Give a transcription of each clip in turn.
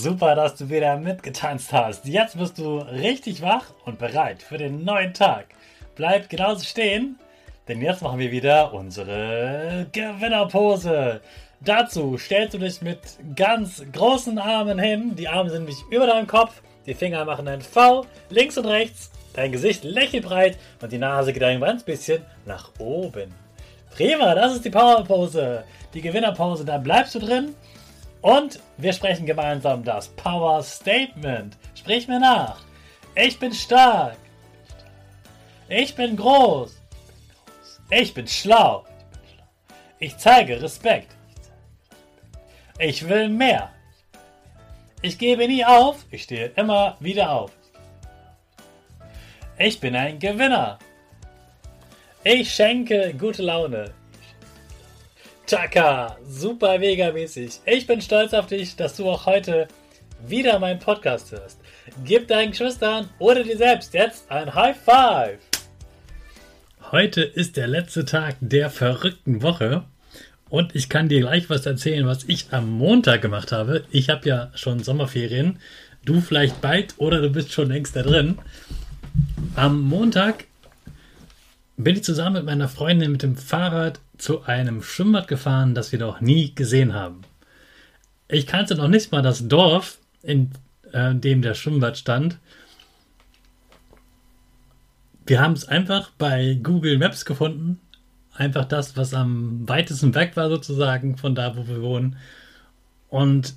Super, dass du wieder mitgetanzt hast. Jetzt bist du richtig wach und bereit für den neuen Tag. Bleib genauso stehen, denn jetzt machen wir wieder unsere Gewinnerpose. Dazu stellst du dich mit ganz großen Armen hin. Die Arme sind nicht über deinem Kopf. Die Finger machen ein V links und rechts. Dein Gesicht lächelt breit und die Nase geht ein ganz bisschen nach oben. Prima, das ist die Powerpose. Die Gewinnerpose, da bleibst du drin und wir sprechen gemeinsam das Power Statement. Sprich mir nach. Ich bin stark. Ich bin groß. Ich bin schlau. Ich zeige Respekt. Ich will mehr. Ich gebe nie auf. Ich stehe immer wieder auf. Ich bin ein Gewinner. Ich schenke gute Laune. Chaka, super mega mäßig. Ich bin stolz auf dich, dass du auch heute wieder meinen Podcast hörst. Gib deinen Geschwistern oder dir selbst jetzt ein High Five. Heute ist der letzte Tag der verrückten Woche und ich kann dir gleich was erzählen, was ich am Montag gemacht habe. Ich habe ja schon Sommerferien, du vielleicht bald oder du bist schon längst da drin. Am Montag bin ich zusammen mit meiner Freundin mit dem Fahrrad zu einem Schwimmbad gefahren, das wir noch nie gesehen haben. Ich kannte noch nicht mal das Dorf, in äh, dem der Schwimmbad stand. Wir haben es einfach bei Google Maps gefunden. Einfach das, was am weitesten weg war, sozusagen, von da, wo wir wohnen. Und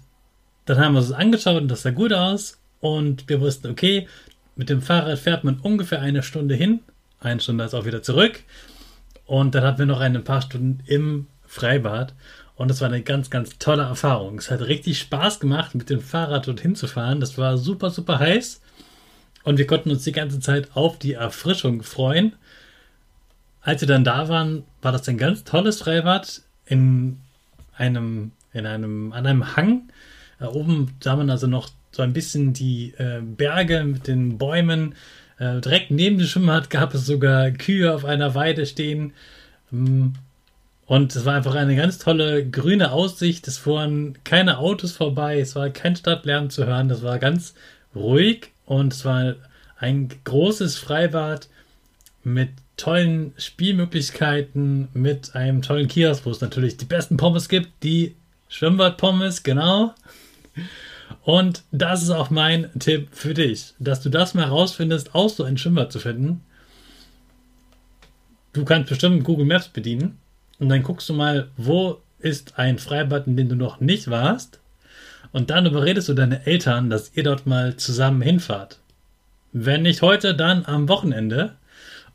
dann haben wir es angeschaut und das sah gut aus. Und wir wussten, okay, mit dem Fahrrad fährt man ungefähr eine Stunde hin, eine Stunde ist auch wieder zurück. Und dann hatten wir noch ein paar Stunden im Freibad. Und das war eine ganz, ganz tolle Erfahrung. Es hat richtig Spaß gemacht, mit dem Fahrrad dorthin zu fahren. Das war super, super heiß. Und wir konnten uns die ganze Zeit auf die Erfrischung freuen. Als wir dann da waren, war das ein ganz tolles Freibad in einem, in einem, an einem Hang. Da oben sah man also noch so ein bisschen die äh, Berge mit den Bäumen. Äh, direkt neben dem Schwimmbad gab es sogar Kühe auf einer Weide stehen. Ähm, und es war einfach eine ganz tolle grüne Aussicht. Es fuhren keine Autos vorbei. Es war kein Stadtlärm zu hören. Das war ganz ruhig und es war ein großes Freibad mit tollen Spielmöglichkeiten, mit einem tollen Kiosk, wo es natürlich die besten Pommes gibt. Die Schwimmbad-Pommes, genau. Und das ist auch mein Tipp für dich, dass du das mal herausfindest, auch so ein Schwimmbad zu finden. Du kannst bestimmt Google Maps bedienen und dann guckst du mal, wo ist ein Freibad, in dem du noch nicht warst. Und dann überredest du deine Eltern, dass ihr dort mal zusammen hinfahrt. Wenn nicht heute, dann am Wochenende.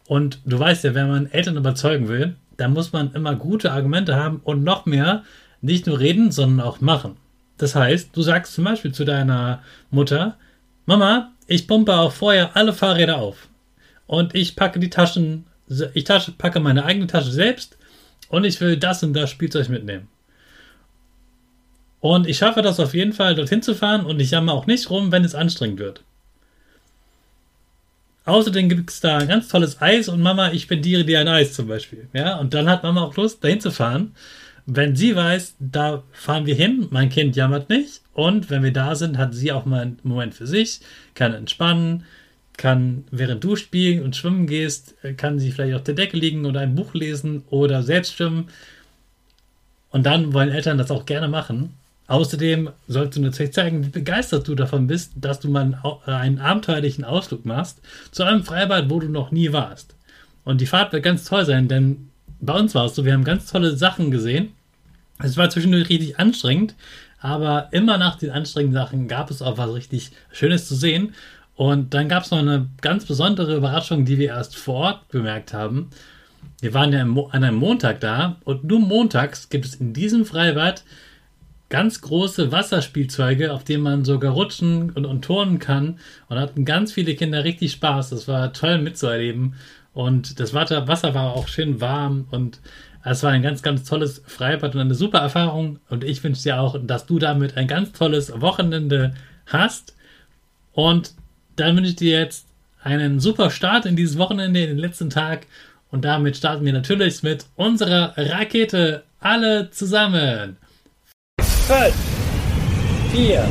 Und du weißt ja, wenn man Eltern überzeugen will, dann muss man immer gute Argumente haben und noch mehr nicht nur reden, sondern auch machen. Das heißt, du sagst zum Beispiel zu deiner Mutter, Mama, ich pumpe auch vorher alle Fahrräder auf. Und ich packe die Taschen, ich Tasche, packe meine eigene Tasche selbst und ich will das und das Spielzeug mitnehmen. Und ich schaffe das auf jeden Fall, dorthin zu fahren und ich jammer auch nicht rum, wenn es anstrengend wird. Außerdem gibt es da ein ganz tolles Eis und Mama, ich spendiere dir ein Eis zum Beispiel. Ja, und dann hat Mama auch Lust, dahin zu fahren wenn sie weiß, da fahren wir hin, mein Kind jammert nicht und wenn wir da sind, hat sie auch mal einen Moment für sich, kann entspannen, kann, während du spielen und schwimmen gehst, kann sie vielleicht auf der Decke liegen oder ein Buch lesen oder selbst schwimmen. Und dann wollen Eltern das auch gerne machen. Außerdem sollst du natürlich zeigen, wie begeistert du davon bist, dass du mal einen abenteuerlichen Ausflug machst zu einem Freibad, wo du noch nie warst. Und die Fahrt wird ganz toll sein, denn bei uns war es so, wir haben ganz tolle Sachen gesehen. Es war zwischendurch richtig anstrengend, aber immer nach den anstrengenden Sachen gab es auch was richtig Schönes zu sehen. Und dann gab es noch eine ganz besondere Überraschung, die wir erst vor Ort bemerkt haben. Wir waren ja an einem Montag da und nur montags gibt es in diesem Freibad ganz große Wasserspielzeuge, auf denen man sogar rutschen und, und turnen kann. Und hatten ganz viele Kinder richtig Spaß. Das war toll mitzuerleben. Und das Wasser war auch schön warm und es war ein ganz, ganz tolles Freibad und eine super Erfahrung. Und ich wünsche dir auch, dass du damit ein ganz tolles Wochenende hast. Und dann wünsche ich dir jetzt einen super Start in dieses Wochenende, in den letzten Tag. Und damit starten wir natürlich mit unserer Rakete alle zusammen. 5, 4,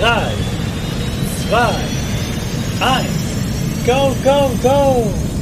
3, 2, 1, go, go, go!